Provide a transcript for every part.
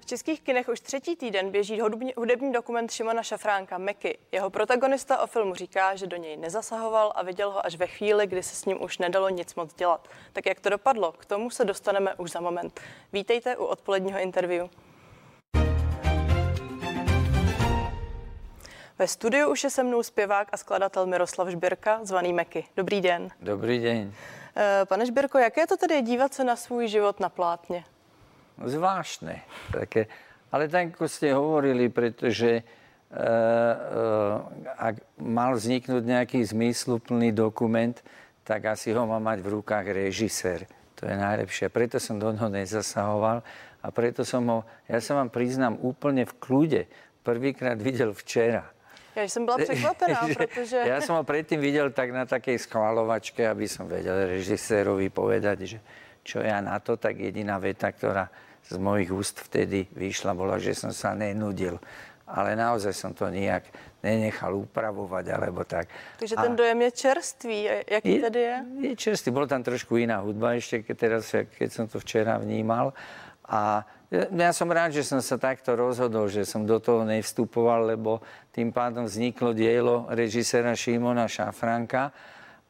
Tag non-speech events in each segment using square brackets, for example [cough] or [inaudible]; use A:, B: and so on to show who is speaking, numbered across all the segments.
A: V českých kinech už třetí týden běží hudební, dokument Šimona Šafránka Meky. Jeho protagonista o filmu říká, že do něj nezasahoval a viděl ho až ve chvíli, kdy se s ním už nedalo nic moc dělat. Tak jak to dopadlo, k tomu se dostaneme už za moment. Vítejte u odpoledního interview. Ve studiu už je se mnou zpěvák a skladatel Miroslav Žbirka, zvaný Meky. Dobrý den.
B: Dobrý deň.
A: Eh, Pane Žbirko, jaké je to tedy dívat se na svůj život na plátně?
B: Zvláštne. Také. Ale tak, ako ste hovorili, pretože e, e, ak mal vzniknúť nejaký zmysluplný dokument, tak asi ho má mať v rukách režisér. To je najlepšie. Preto som do neho nezasahoval a preto som ho, ja sa vám priznám, úplne v kľude prvýkrát videl včera.
A: Já jsem byla překvapená, [laughs]
B: Že
A: protože...
B: Ja som ho predtým videl tak na takej schvalovačke, aby som vedel režisérovi povedať, že čo ja na to, tak jediná veta, ktorá z mojich úst vtedy vyšla, bola, že som sa nenudil. Ale naozaj som to nijak nenechal upravovať, alebo tak.
A: Takže ten dojem je čerstvý. Jaký
B: Je-
A: tedy je?
B: Je čerstvý. Bol tam trošku iná hudba ešte, keď teraz, keď som to včera vnímal. A ja som rád, že som sa takto rozhodol, že som do toho nevstupoval, lebo tým pádom vzniklo dielo režisera Šimona Šafranka.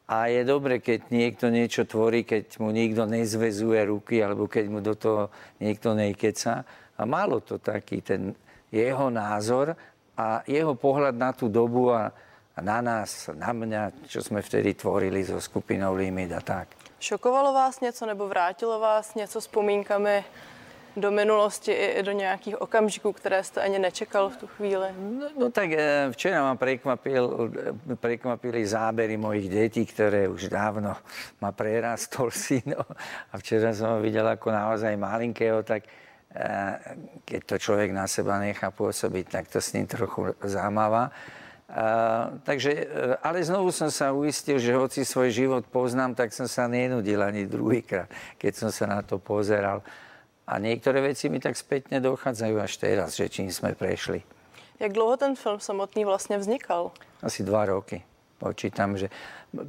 B: A je dobre, keď niekto niečo tvorí, keď mu nikto nezvezuje ruky, alebo keď mu do toho niekto nejkeca. A malo to taký ten jeho názor a jeho pohľad na tú dobu a, a na nás, na mňa, čo sme vtedy tvorili so skupinou Limit a tak.
A: Šokovalo vás něco nebo vrátilo vás něco s pomínkami do minulosti i do nějakých okamžiků, které jste ani nečekal v tu chvíli?
B: No, no tak e, včera ma prekvapil, e, prekvapili zábery mojich detí, ktoré už dávno ma prerastol [laughs] syn. A včera som ho videl ako naozaj malinkého, tak e, keď to človek na seba nechá pôsobiť, tak to s ním trochu zamáva. Uh, takže, ale znovu som sa uistil, že hoci svoj život poznám, tak som sa nenudil ani druhýkrát, keď som sa na to pozeral. A niektoré veci mi tak spätne dochádzajú až teraz, že čím sme prešli.
A: Jak dlouho ten film samotný vlastně vznikal?
B: Asi dva roky. Počítam, že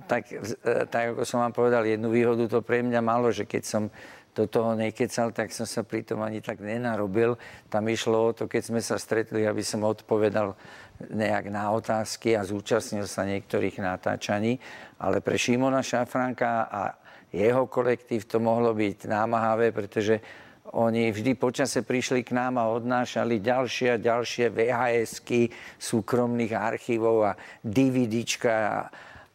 B: tak, e, tak ako som vám povedal, jednu výhodu to pre mňa malo, že keď som do toho nekecal, tak som sa pri tom ani tak nenarobil. Tam išlo o to, keď sme sa stretli, aby som odpovedal nejak na otázky a zúčastnil sa niektorých natáčaní. Ale pre Šimona Šafranka a jeho kolektív to mohlo byť námahavé, pretože oni vždy počase prišli k nám a odnášali ďalšie a ďalšie VHSky súkromných archívov a DVDčka a,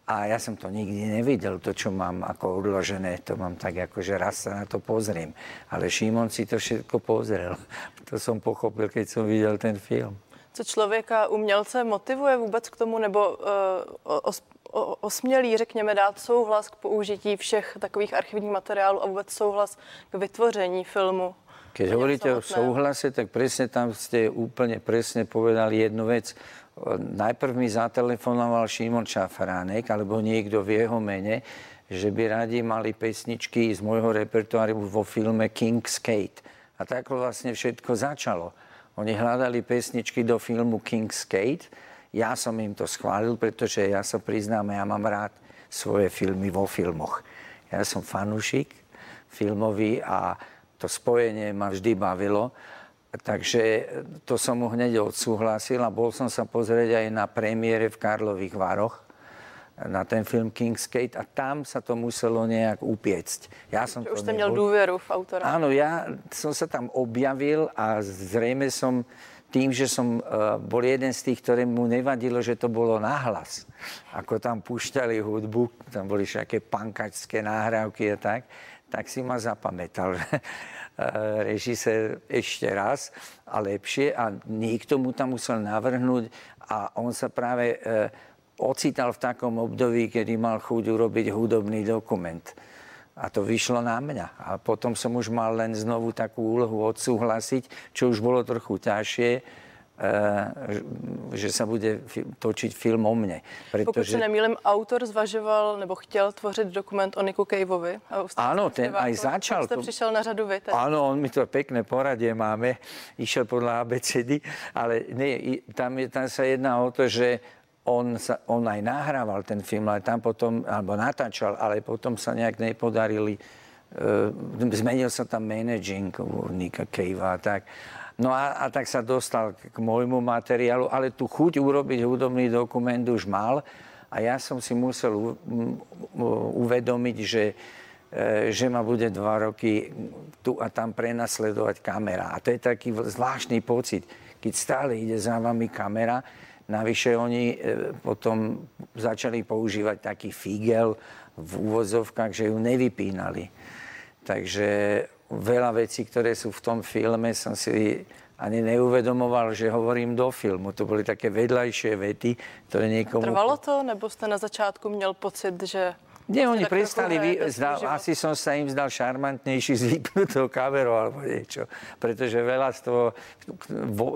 B: a ja som to nikdy nevidel, to, čo mám ako odložené, to mám tak, ako že raz sa na to pozriem. Ale Šimon si to všetko pozrel. [laughs] To som pochopil, keď som videl ten film.
A: Co člověka umělce motivuje vůbec k tomu, nebo uh, o, osmělý, řekněme, dát souhlas k použití všech takových archivních materiálů a vůbec souhlas k vytvoření filmu?
B: Keď hovoríte o souhlase, tak presne tam ste úplne presne povedali jednu vec. Najprv mi zatelefonoval Šimon Čafránek, alebo niekto v jeho mene, že by radi mali pesničky z môjho repertoáru vo filme King's Skate. A tak vlastne všetko začalo. Oni hľadali pesničky do filmu King's Skate. Ja som im to schválil, pretože ja sa priznám, ja mám rád svoje filmy vo filmoch. Ja som fanúšik filmový a to spojenie ma vždy bavilo. Takže to som mu hneď odsúhlasil a bol som sa pozrieť aj na premiére v Karlových Varoch na ten film King's a tam sa to muselo nejak upiecť. Ja som
A: už měl
B: nebol-
A: důvěru v autora.
B: Áno, ja som sa tam objavil a zrejme som tým, že som uh, bol jeden z tých, ktorému nevadilo, že to bolo nahlas. Ako tam púšťali hudbu, tam boli všaké pankačské náhrávky a tak, tak si ma zapamätal uh, [laughs] režisér ešte raz a lepšie a niekto mu tam musel navrhnúť a on sa práve uh, ocital v takom období, kedy mal chuť urobiť hudobný dokument. A to vyšlo na mňa. A potom som už mal len znovu takú úlohu odsúhlasiť, čo už bolo trochu ťažšie, e, že sa bude točiť film o mne.
A: Pokud se nemýlim, autor zvažoval nebo chtěl tvořit dokument o Niku Caveovi.
B: Áno, ten aj začal.
A: Jste
B: To-
A: přišel na řadu vy. teď.
B: Áno, on mi to pekné poradie máme, išiel podľa ABCD, ale nie, tam, je, tam sa jedná o to, že on, sa, on aj nahrával ten film, ale tam potom, alebo natáčal, ale potom sa nejak nepodarili. E, zmenil sa tam managing Nika Kejva a tak. No a, a tak sa dostal k môjmu materiálu, ale tu chuť urobiť hudobný dokument už mal a ja som si musel u, u, uvedomiť, že, e, že ma bude dva roky tu a tam prenasledovať kamera. A to je taký zvláštny pocit, keď stále ide za vami kamera, Navyše oni e, potom začali používať taký figel v úvozovkách, že ju nevypínali. Takže veľa vecí, ktoré sú v tom filme, som si ani neuvedomoval, že hovorím do filmu. To boli také vedľajšie vety, ktoré niekomu...
A: Trvalo to, nebo ste na začátku měl pocit, že
B: nie, oni prestali, vy, zdal, asi som sa im zdal šarmantnejší z vypnutého kameru alebo niečo. Pretože veľa z toho,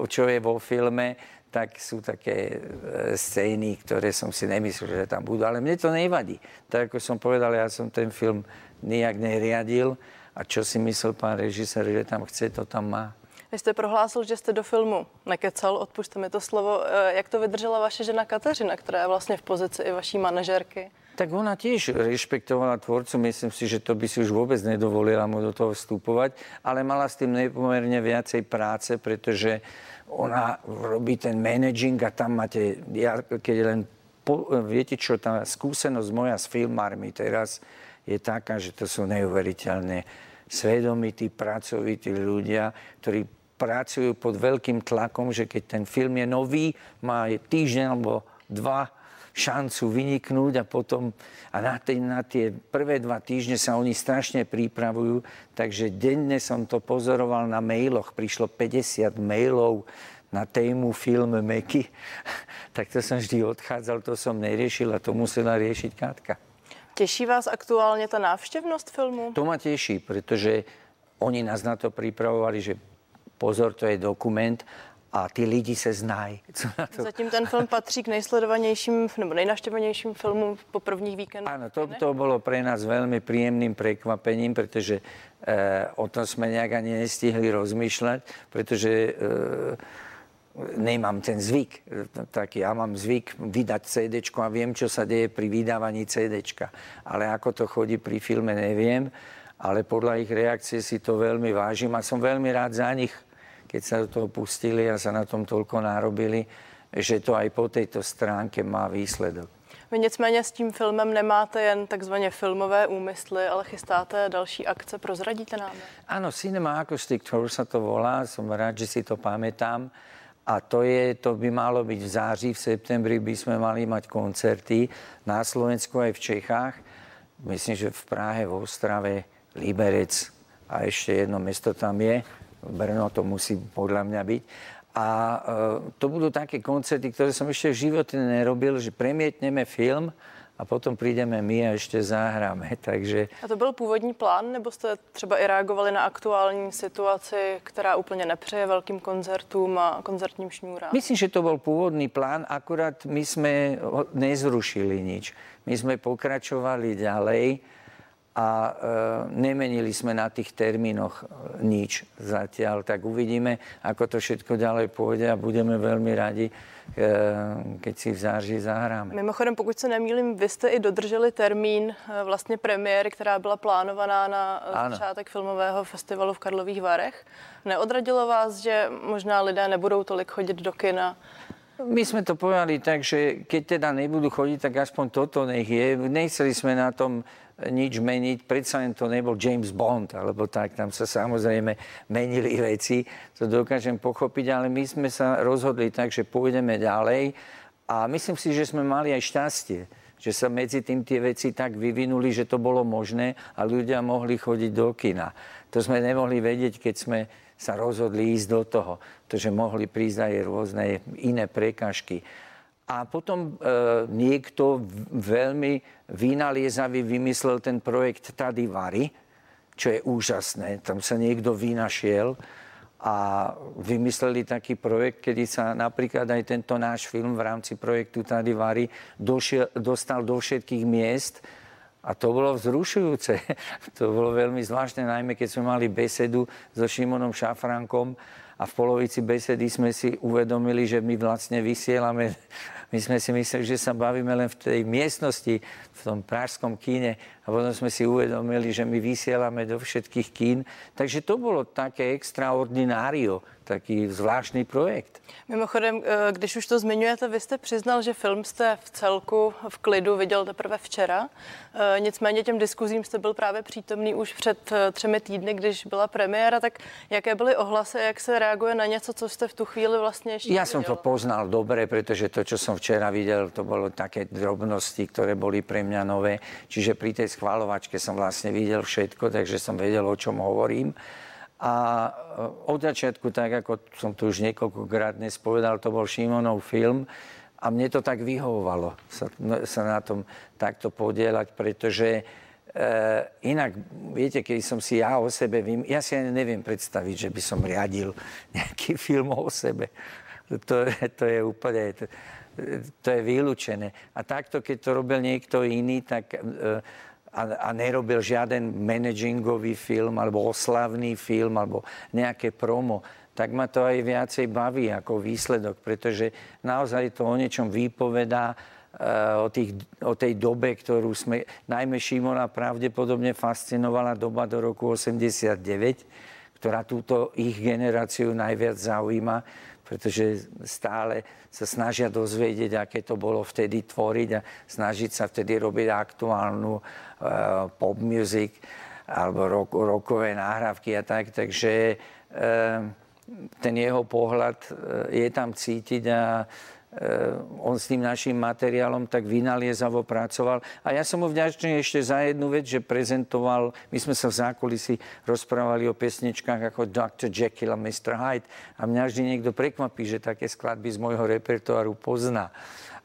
B: čo je vo filme, tak sú také e, scény, ktoré som si nemyslel, že tam budú. Ale mne to nevadí. Tak ako som povedal, ja som ten film nijak neriadil a čo si myslel pán režisér, že tam chce, to tam má.
A: Vy jste prohlásil, že jste do filmu nekecal, odpušte mi to slovo. E, jak to vydržela vaše žena Kateřina, která je vlastně v pozici i vaší manažerky?
B: Tak ona tiež rešpektovala tvorcu, myslím si, že to by si už vôbec nedovolila mu do toho vstupovať, ale mala s tým nepomerne viacej práce, pretože ona robí ten managing a tam máte, ja, keď len po, viete čo, tá skúsenosť moja s filmármi teraz je taká, že to sú neuveriteľné svedomití, pracovití ľudia, ktorí pracujú pod veľkým tlakom, že keď ten film je nový, má týždeň alebo dva šancu vyniknúť a potom a na, tie, na tie prvé dva týždne sa oni strašne pripravujú, takže denne som to pozoroval na mailoch, prišlo 50 mailov na tému film Meky, [laughs] tak to som vždy odchádzal, to som neriešil a to musela riešiť Katka.
A: Teší vás aktuálne tá návštevnosť filmu?
B: To ma teší, pretože oni nás na to pripravovali, že pozor, to je dokument a ty lidi se znají.
A: Zatím ten film patří k nejsledovanějším nebo nejnaštěvanějším filmům po prvních víkendech.
B: Áno, to, to bolo pre nás veľmi príjemným prekvapením, pretože e, o tom sme nejak ani nestihli rozmýšľať, pretože e, nemám ten zvyk. Tak ja mám zvyk vydať CD a viem, čo sa deje pri vydávaní CD. Ale ako to chodí pri filme, neviem. Ale podľa ich reakcie si to veľmi vážim a som veľmi rád za nich, keď sa do toho pustili a sa na tom toľko nárobili, že to aj po tejto stránke má výsledok.
A: Vy nicméně s tím filmem nemáte jen takzvaně filmové úmysly, ale chystáte další akce. Prozradíte nám?
B: Áno, Cinema Acoustic Tour sa to volá. Som rád, že si to pamätám. A to, je, to by malo byť v září, v septembri by sme mali mať koncerty na Slovensku aj v Čechách. Myslím, že v Prahe, v Ostrave, Liberec a ešte jedno mesto tam je. Brno to musí podľa mňa byť. A e, to budú také koncerty, ktoré som ešte v živote nerobil, že premietneme film a potom prídeme my a ešte zahráme. [laughs] Takže...
A: A to byl původní plán, nebo jste třeba i reagovali na aktuální situaci, která úplně nepřeje velkým koncertům a koncertním šňůrám?
B: Myslím, že to bol pôvodný plán, akurát my sme nezrušili nič. My sme pokračovali ďalej a e, nemenili sme na tých termínoch e, nič zatiaľ. Tak uvidíme, ako to všetko ďalej pôjde a budeme veľmi radi, e, keď si v září zahráme.
A: Mimochodem, pokud se nemýlím, vy jste i dodrželi termín e, vlastně premiéry, která byla plánovaná na ano. začátek filmového festivalu v Karlových Varech. Neodradilo vás, že možná lidé nebudou tolik chodit do kina?
B: My sme to povedali tak, že keď teda nebudú chodiť, tak aspoň toto nech je. Nechceli sme na tom nič meniť. Predsa len to nebol James Bond, alebo tak, tam sa samozrejme menili veci, to dokážem pochopiť, ale my sme sa rozhodli tak, že pôjdeme ďalej a myslím si, že sme mali aj šťastie že sa medzi tým tie veci tak vyvinuli, že to bolo možné a ľudia mohli chodiť do kina. To sme nemohli vedieť, keď sme sa rozhodli ísť do toho, pretože mohli prísť aj rôzne iné prekažky. A potom e, niekto veľmi vynaliezavý vymyslel ten projekt Vary, čo je úžasné. Tam sa niekto vynašiel a vymysleli taký projekt, kedy sa napríklad aj tento náš film v rámci projektu Vary došiel, dostal do všetkých miest a to bolo vzrušujúce. [laughs] to bolo veľmi zvláštne, najmä keď sme mali besedu so Šimonom Šafrankom A v polovici besedy sme si uvedomili, že my vlastne vysielame my sme si mysleli, že sa bavíme len v tej miestnosti, v tom pražskom kíne a potom sme si uvedomili, že my vysielame do všetkých kín. Takže to bolo také extraordinário taký zvláštní projekt.
A: Mimochodem, eh, když už to zmiňujete, vy jste přiznal, že film jste v celku v klidu viděl teprve včera. Eh, nicméně těm diskuzím jste byl právě přítomný už před eh, třemi týdny, když byla premiéra. Tak jaké byly ohlasy, jak se reaguje na něco, co jste v tu chvíli vlastně ještě
B: Ja som to poznal dobre, pretože to, čo som včera videl, to bolo také drobnosti, ktoré boli pre mňa nové. Čiže pri tej schválovačke som vlastne videl všetko, takže som vedel, o čom hovorím. A e, od začiatku, tak ako som tu už niekoľkokrát dnes povedal, to bol Šimonov film a mne to tak vyhovovalo sa, sa na tom takto podielať, pretože e, inak, viete, keď som si ja o sebe, vym... ja si ani neviem predstaviť, že by som riadil [laughs] nejaký film o sebe. To, to je úplne, to, to je vylúčené. A takto, keď to robil niekto iný, tak e, a, a nerobil žiaden managingový film alebo oslavný film alebo nejaké promo, tak ma to aj viacej baví ako výsledok, pretože naozaj to o niečom vypovedá, eh, o, tých, o tej dobe, ktorú sme, najmä Šimona pravdepodobne fascinovala doba do roku 89, ktorá túto ich generáciu najviac zaujíma, pretože stále sa snažia dozvedieť, aké to bolo vtedy tvoriť a snažiť sa vtedy robiť aktuálnu uh, pop music alebo rock, rockové náhrávky a tak. Takže uh, ten jeho pohľad uh, je tam cítiť a Eh, on s tým našim materiálom tak vynaliezavo pracoval. A ja som mu vďačný ešte za jednu vec, že prezentoval, my sme sa v zákulisi rozprávali o pesničkách ako Dr. Jekyll a Mr. Hyde a mňa vždy niekto prekvapí, že také skladby z môjho repertoáru pozná.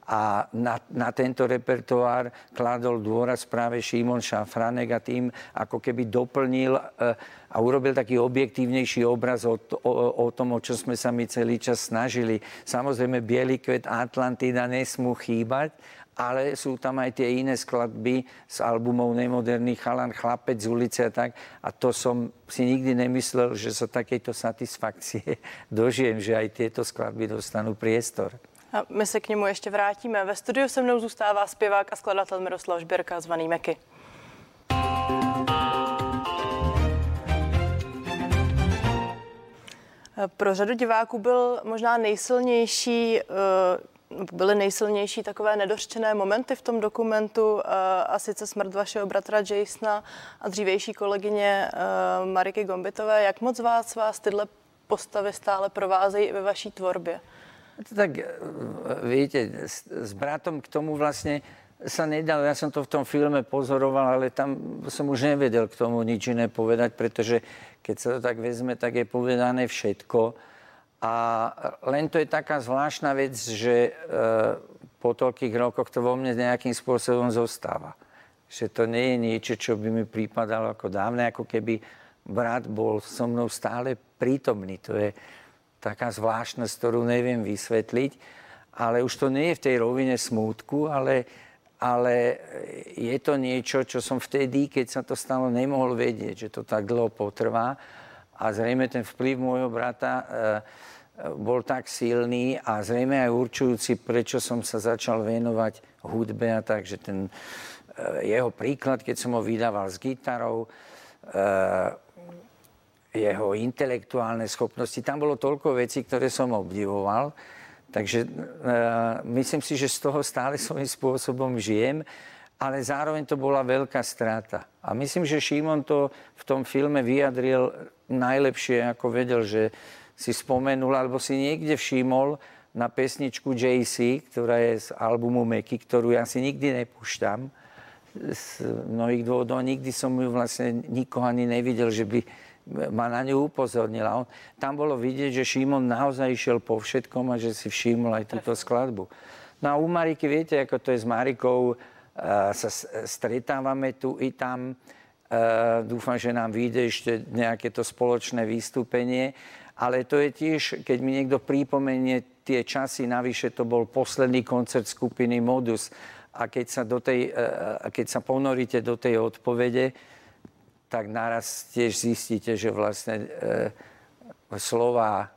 B: A na, na tento repertoár kladol dôraz práve Šimon Šafranek a tým ako keby doplnil e, a urobil taký objektívnejší obraz o, o, o tom, o čo sme sa my celý čas snažili. Samozrejme, Bielý kvet Atlantida nesmú chýbať, ale sú tam aj tie iné skladby z albumov Nemoderný chalan, Chlapec z ulice a tak. A to som si nikdy nemyslel, že sa takejto satisfakcie [laughs] dožijem, že aj tieto skladby dostanú priestor.
A: A my se k němu ještě vrátíme. Ve studiu se mnou zůstává zpěvák a skladatel Miroslav Žběrka, zvaný Meky. Pro řadu diváků byl možná nejsilnější eh, byly nejsilnější takové nedořčené momenty v tom dokumentu eh, a sice smrt vašeho bratra Jasona a dřívější kolegyně eh, Mariky Gombitové. Jak moc vás, vás tyhle postavy stále provázejí ve vaší tvorbě?
B: Tak viete, s, s bratom k tomu vlastne sa nedal, ja som to v tom filme pozoroval, ale tam som už nevedel k tomu nič iné povedať, pretože keď sa to tak vezme, tak je povedané všetko. A len to je taká zvláštna vec, že e, po toľkých rokoch to vo mne nejakým spôsobom zostáva. Že to nie je niečo, čo by mi prípadalo ako dávne, ako keby brat bol so mnou stále prítomný. To je taká zvláštnosť, ktorú neviem vysvetliť. Ale už to nie je v tej rovine smútku, ale ale je to niečo, čo som vtedy, keď sa to stalo, nemohol vedieť, že to tak dlho potrvá. A zrejme ten vplyv môjho brata e, bol tak silný a zrejme aj určujúci, prečo som sa začal venovať hudbe a tak, že ten e, jeho príklad, keď som ho vydával s gitarou, e, jeho intelektuálne schopnosti, tam bolo toľko vecí, ktoré som obdivoval, Takže uh, myslím si, že z toho stále svojím spôsobom žijem, ale zároveň to bola veľká strata. A myslím, že Šimon to v tom filme vyjadril najlepšie, ako vedel, že si spomenul, alebo si niekde všimol na pesničku JC, ktorá je z albumu Meky, ktorú ja si nikdy nepúšťam. Z mnohých dôvodov nikdy som ju vlastne nikoho ani nevidel, že by ma na ňu upozornila. On, tam bolo vidieť, že Šimon naozaj išiel po všetkom a že si všimol aj túto skladbu. No a u Mariky, viete, ako to je s Marikou, uh, sa stretávame tu i tam. Uh, dúfam, že nám vyjde ešte nejaké to spoločné vystúpenie. Ale to je tiež, keď mi niekto prípomenie tie časy, navyše to bol posledný koncert skupiny Modus. A keď sa, do tej, uh, keď sa ponoríte do tej odpovede, tak naraz tiež zistíte, že vlastne e, slova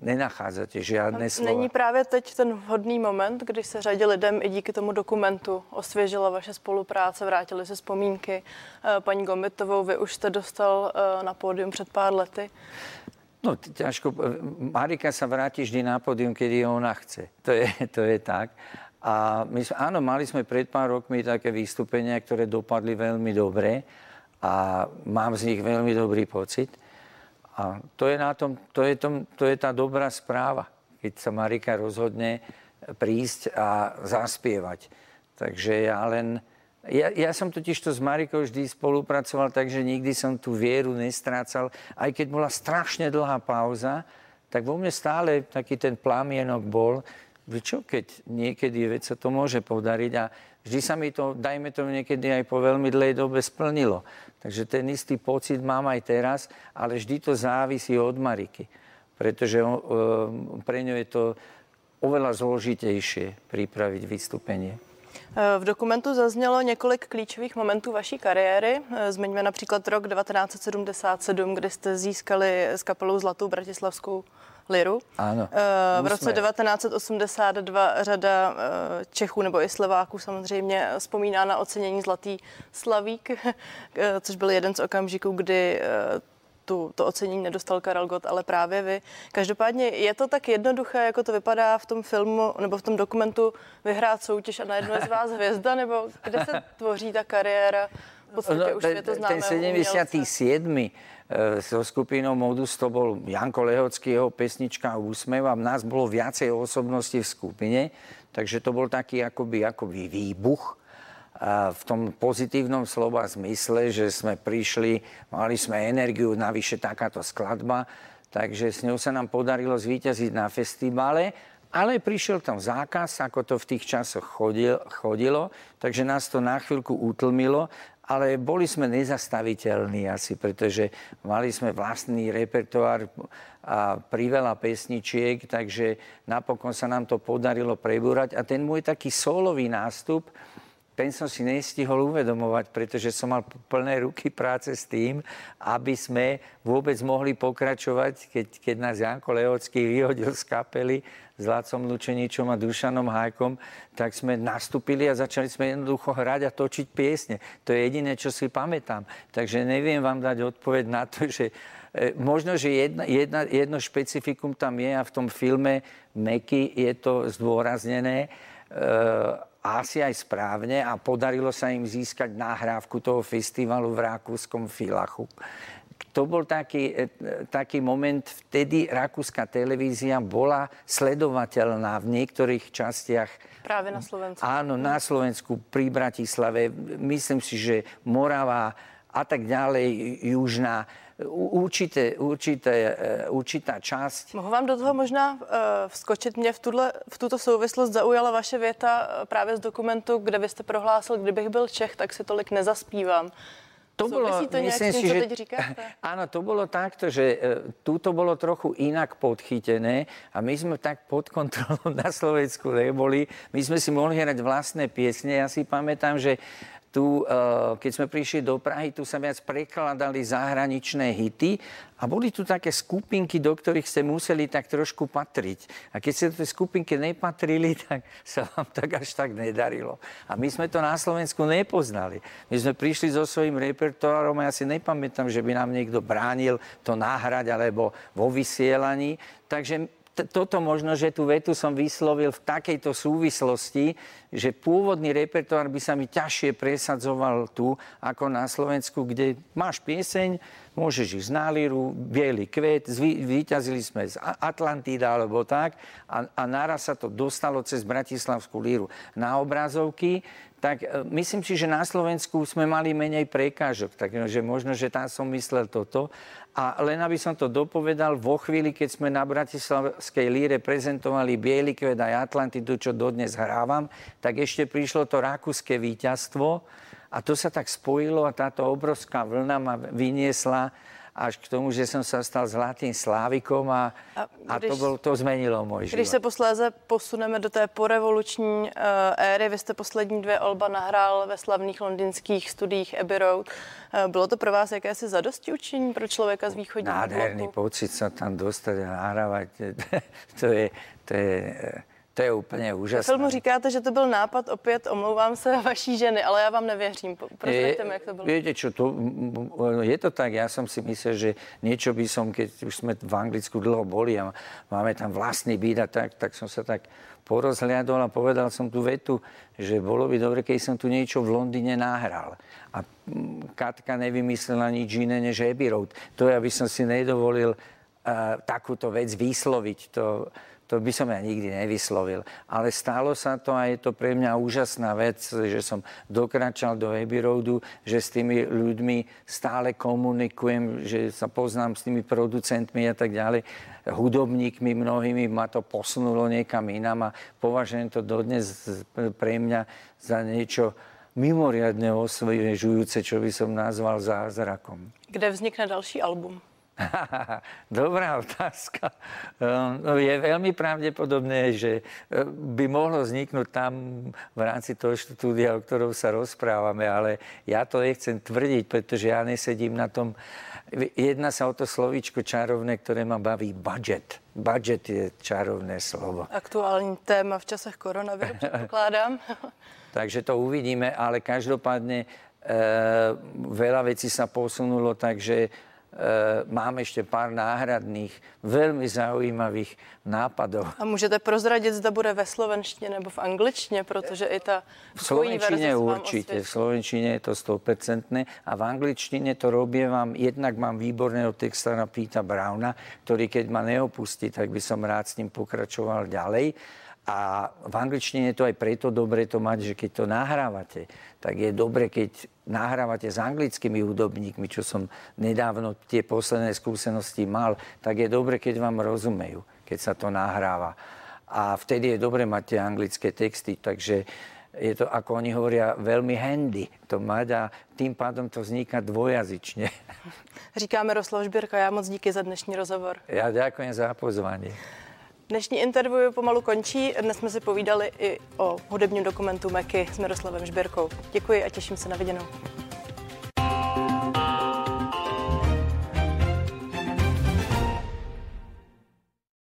B: nenachádzate žiadne slova.
A: Není právě teď ten vhodný moment, kdy se řadě lidem i díky tomu dokumentu osvěžila vaše spolupráce, vrátily se vzpomínky. Eh, paní Gomitovou, vy už jste dostal eh, na pódium před pár lety.
B: No, ťažko. Marika sa vráti vždy na pódium, kedy ona chce. To je, [laughs] to je tak. A my sme, áno, mali sme pred pár rokmi také vystúpenia, ktoré dopadli veľmi dobre a mám z nich veľmi dobrý pocit. A to je, na tom, to je, tom, to je tá dobrá správa, keď sa Marika rozhodne prísť a zaspievať. Takže ja len... Ja, ja som totiž to s Marikou vždy spolupracoval, takže nikdy som tú vieru nestrácal. Aj keď bola strašne dlhá pauza, tak vo mne stále taký ten plamienok bol, čo keď niekedy veď sa to môže podariť a vždy sa mi to, dajme to niekedy aj po veľmi dlhej dobe splnilo. Takže ten istý pocit mám aj teraz, ale vždy to závisí od Mariky, pretože uh, pre ňu je to oveľa zložitejšie pripraviť vystúpenie.
A: E, v dokumentu zaznělo několik klíčových momentů vaší kariéry. E, zmiňme například rok 1977, kdy jste získali s kapelou Zlatou Bratislavskou liru.
B: Ano.
A: V roce 1982 řada eh, Čechů nebo i Slováků samozřejmě vzpomíná na ocenění Zlatý Slavík, [laughs] eh, což byl jeden z okamžiků, kdy eh, tu, to ocenění nedostal Karel Gott, ale právě vy. Každopádně je to tak jednoduché, jako to vypadá v tom filmu nebo v tom dokumentu vyhrát soutěž a najednou je z vás hvězda, nebo kde se tvoří ta kariéra? V podstatě no, už
B: ten 77 so skupinou Modus to bol Janko Lehocký, jeho pesnička Úsmev a nás bolo viacej osobností v skupine, takže to bol taký akoby, akoby výbuch v tom pozitívnom slova zmysle, že sme prišli, mali sme energiu, navyše takáto skladba, takže s ňou sa nám podarilo zvíťaziť na festivale, ale prišiel tam zákaz, ako to v tých časoch chodil, chodilo, takže nás to na chvíľku utlmilo ale boli sme nezastaviteľní asi, pretože mali sme vlastný repertoár a priveľa pesničiek, takže napokon sa nám to podarilo prebúrať. A ten môj taký solový nástup, ten som si nestihol uvedomovať, pretože som mal plné ruky práce s tým, aby sme vôbec mohli pokračovať, keď, keď nás Janko Leocký vyhodil z kapely s Lácom Lučeničom a Dušanom Hájkom, tak sme nastúpili a začali sme jednoducho hrať a točiť piesne. To je jediné, čo si pamätám. Takže neviem vám dať odpoveď na to, že e, možno, že jedna, jedna, jedno špecifikum tam je a v tom filme Meky je to zdôraznené. E, asi aj správne a podarilo sa im získať nahrávku toho festivalu v Rakúskom Filachu to bol taký, e, taký moment, vtedy rakúska televízia bola sledovateľná v niektorých častiach.
A: Práve na Slovensku.
B: Áno, na Slovensku, pri Bratislave. Myslím si, že Morava a tak ďalej, Južná určité, určité, e, určitá časť.
A: Mohu vám do toho možná uh, vskočit? Mě v, tuhle, v tuto souvislost zaujala vaše věta právě z dokumentu, kde vy jste prohlásil, kdybych byl Čech, tak si tolik nezaspívám to bolo, to myslím si, že,
B: áno, [laughs] to bolo takto, že e, tu to bolo trochu inak podchytené a my sme tak pod kontrolou [laughs] na Slovensku neboli. My sme si mohli hrať vlastné piesne. Ja si pamätám, že tu, eh, keď sme prišli do Prahy, tu sa viac prekladali zahraničné hity a boli tu také skupinky, do ktorých ste museli tak trošku patriť. A keď ste do tej skupinky nepatrili, [laughs] tak sa vám tak až tak nedarilo. A my sme to na Slovensku nepoznali. My sme prišli so svojím repertoárom a ja si nepamätám, že by nám niekto bránil to náhrať alebo vo vysielaní. Takže toto možno, že tú vetu som vyslovil v takejto súvislosti, že pôvodný repertoár by sa mi ťažšie presadzoval tu, ako na Slovensku, kde máš pieseň, môžeš ísť na líru, biely kvet, vyťazili sme z Atlantida alebo tak a, a naraz sa to dostalo cez Bratislavskú líru na obrazovky, tak e, myslím si, že na Slovensku sme mali menej prekážok, takže možno, že tam som myslel toto. A len aby som to dopovedal, vo chvíli, keď sme na Bratislavskej líre prezentovali Bielý kvet aj Atlantidu, čo dodnes hrávam, tak ešte prišlo to rakúske víťazstvo a to sa tak spojilo a táto obrovská vlna ma vyniesla až k tomu, že som sa stal zlatým slávikom a, a, a to, bol, to zmenilo můj
A: život. Když se posléze posuneme do té porevoluční uh, éry, vy jste poslední dvě Olba nahrál ve slavných londýnských studiích Abbey Road. Uh, bylo to pro vás jakési zadosti učení pro člověka z východního
B: Nádherný pocit se tam dostat a nahrávat. [laughs] to je, to je to je úplně úžasné.
A: V filmu říkáte, že to byl nápad opět, omlouvám se, [laughs] vaší ženy, ale já vám nevěřím. Prozraďte mi, jak to bylo.
B: Viete čo, to, je to tak, ja som si myslel, že niečo by som, keď už sme v Anglicku dlho boli a máme tam vlastný byt a tak, tak som sa tak porozhliadol a povedal som tú vetu, že bolo by dobre, keď som tu niečo v Londýne nahral. A Katka nevymyslela nič iné než Abbey Road. To je, aby som si nedovolil uh, takúto vec vysloviť. To, to by som ja nikdy nevyslovil. Ale stalo sa to a je to pre mňa úžasná vec, že som dokračal do Abbey Roadu, že s tými ľuďmi stále komunikujem, že sa poznám s tými producentmi a tak ďalej, hudobníkmi mnohými, ma to posunulo niekam inám a považujem to dodnes pre mňa za niečo mimoriadne osviežujúce, čo by som nazval zázrakom.
A: Kde vznikne další album? [laughs]
B: Dobrá otázka. Ehm, no, je veľmi pravdepodobné, že e, by mohlo vzniknúť tam v rámci toho štúdia, o ktorom sa rozprávame, ale ja to nechcem tvrdiť, pretože ja nesedím na tom. Jedná sa o to slovíčko čarovné, ktoré ma baví budget. Budget je čarovné slovo.
A: Aktuální téma v časech koronaviru, předpokládám. [laughs] [laughs]
B: Takže to uvidíme, ale každopádne e, veľa vecí sa posunulo, takže mám ešte pár náhradných, veľmi zaujímavých nápadov.
A: A můžete prozradit, zda bude ve slovenštině nebo v angličtině, protože i ta
B: V slovenčine určite, v slovenčine je to 100% a v angličtine to vám, jednak mám výborného textara Pita Browna, ktorý keď ma neopustí, tak by som rád s ním pokračoval ďalej. A v angličtine je to aj preto dobre to mať, že keď to nahrávate, tak je dobre, keď nahrávate s anglickými hudobníkmi, čo som nedávno tie posledné skúsenosti mal, tak je dobre, keď vám rozumejú, keď sa to nahráva. A vtedy je dobre mať tie anglické texty, takže je to, ako oni hovoria, veľmi handy to mať a tým pádom to vzniká dvojazyčne.
A: Říká Miroslav Žbírka, já moc díky za dnešní rozhovor.
B: Já ďakujem za pozvání.
A: Dnešní interview pomalu končí. Dnes jsme si povídali i o hudebním dokumentu Meky s Miroslavem Žběrkou. Děkuji a těším se na viděnou.